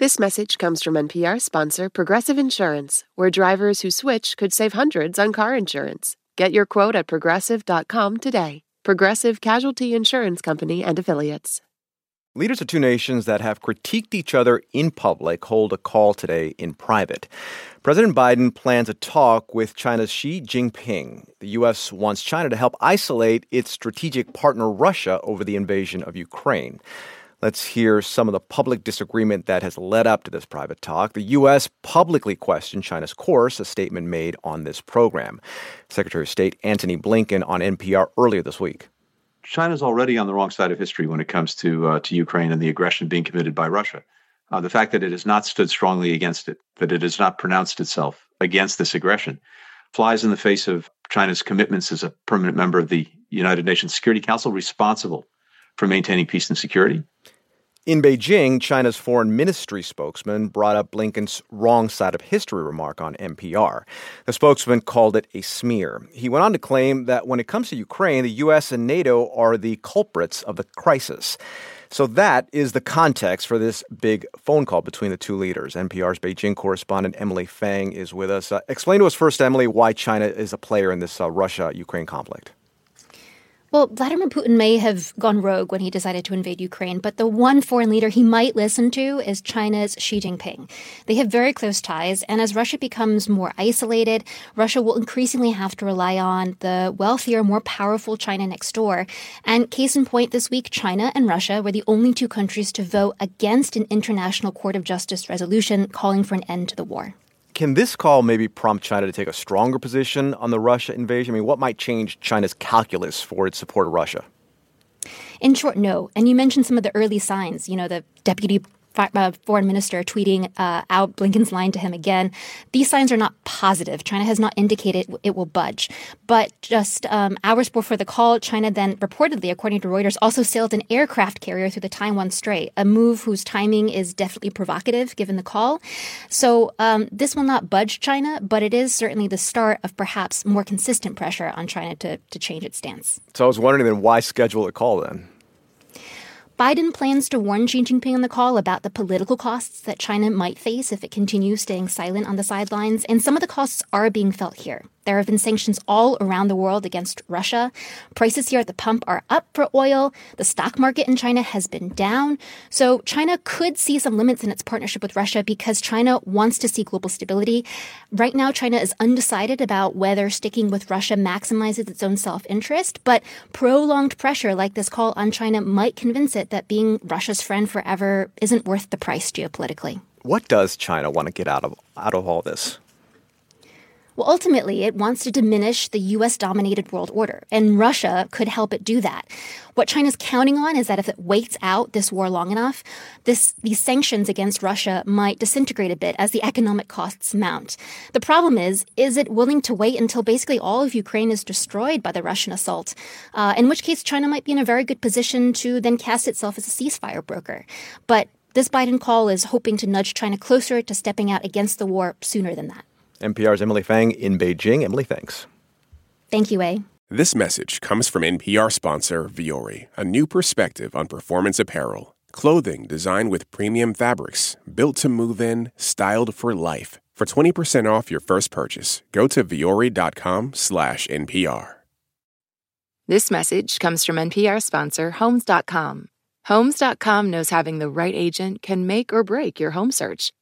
This message comes from NPR sponsor Progressive Insurance, where drivers who switch could save hundreds on car insurance. Get your quote at progressive.com today. Progressive Casualty Insurance Company and Affiliates. Leaders of two nations that have critiqued each other in public hold a call today in private. President Biden plans a talk with China's Xi Jinping. The U.S. wants China to help isolate its strategic partner Russia over the invasion of Ukraine. Let's hear some of the public disagreement that has led up to this private talk. The U.S. publicly questioned China's course, a statement made on this program. Secretary of State Antony Blinken on NPR earlier this week. China's already on the wrong side of history when it comes to uh, to Ukraine and the aggression being committed by Russia. Uh, the fact that it has not stood strongly against it, that it has not pronounced itself against this aggression, flies in the face of China's commitments as a permanent member of the United Nations Security Council, responsible for maintaining peace and security. In Beijing, China's foreign ministry spokesman brought up Blinken's wrong side of history remark on NPR. The spokesman called it a smear. He went on to claim that when it comes to Ukraine, the U.S. and NATO are the culprits of the crisis. So that is the context for this big phone call between the two leaders. NPR's Beijing correspondent Emily Feng is with us. Uh, explain to us first, Emily, why China is a player in this uh, Russia Ukraine conflict. Well, Vladimir Putin may have gone rogue when he decided to invade Ukraine, but the one foreign leader he might listen to is China's Xi Jinping. They have very close ties, and as Russia becomes more isolated, Russia will increasingly have to rely on the wealthier, more powerful China next door. And case in point, this week, China and Russia were the only two countries to vote against an International Court of Justice resolution calling for an end to the war. Can this call maybe prompt China to take a stronger position on the Russia invasion? I mean, what might change China's calculus for its support of Russia? In short, no. And you mentioned some of the early signs. You know, the deputy uh, foreign minister tweeting uh, out Blinken's line to him again. These signs are not positive. China has not indicated it will budge. But just um, hours before the call, China then reportedly, according to Reuters, also sailed an aircraft carrier through the Taiwan Strait, a move whose timing is definitely provocative given the call. So um, this will not budge China, but it is certainly the start of perhaps more consistent pressure on China to, to change its stance. So I was wondering then why schedule a call then? Biden plans to warn Xi Jinping on the call about the political costs that China might face if it continues staying silent on the sidelines, and some of the costs are being felt here. There have been sanctions all around the world against Russia. Prices here at the pump are up for oil. The stock market in China has been down. So China could see some limits in its partnership with Russia because China wants to see global stability. Right now, China is undecided about whether sticking with Russia maximizes its own self interest, but prolonged pressure like this call on China might convince it that being Russia's friend forever isn't worth the price geopolitically. What does China want to get out of out of all this? Well, ultimately, it wants to diminish the U.S. dominated world order, and Russia could help it do that. What China's counting on is that if it waits out this war long enough, this, these sanctions against Russia might disintegrate a bit as the economic costs mount. The problem is, is it willing to wait until basically all of Ukraine is destroyed by the Russian assault? Uh, in which case, China might be in a very good position to then cast itself as a ceasefire broker. But this Biden call is hoping to nudge China closer to stepping out against the war sooner than that. NPR's Emily Feng in Beijing. Emily, thanks. Thank you, A. This message comes from NPR sponsor Vuori, a new perspective on performance apparel. Clothing designed with premium fabrics, built to move in, styled for life. For 20% off your first purchase, go to vuori.com slash NPR. This message comes from NPR sponsor Homes.com. Homes.com knows having the right agent can make or break your home search.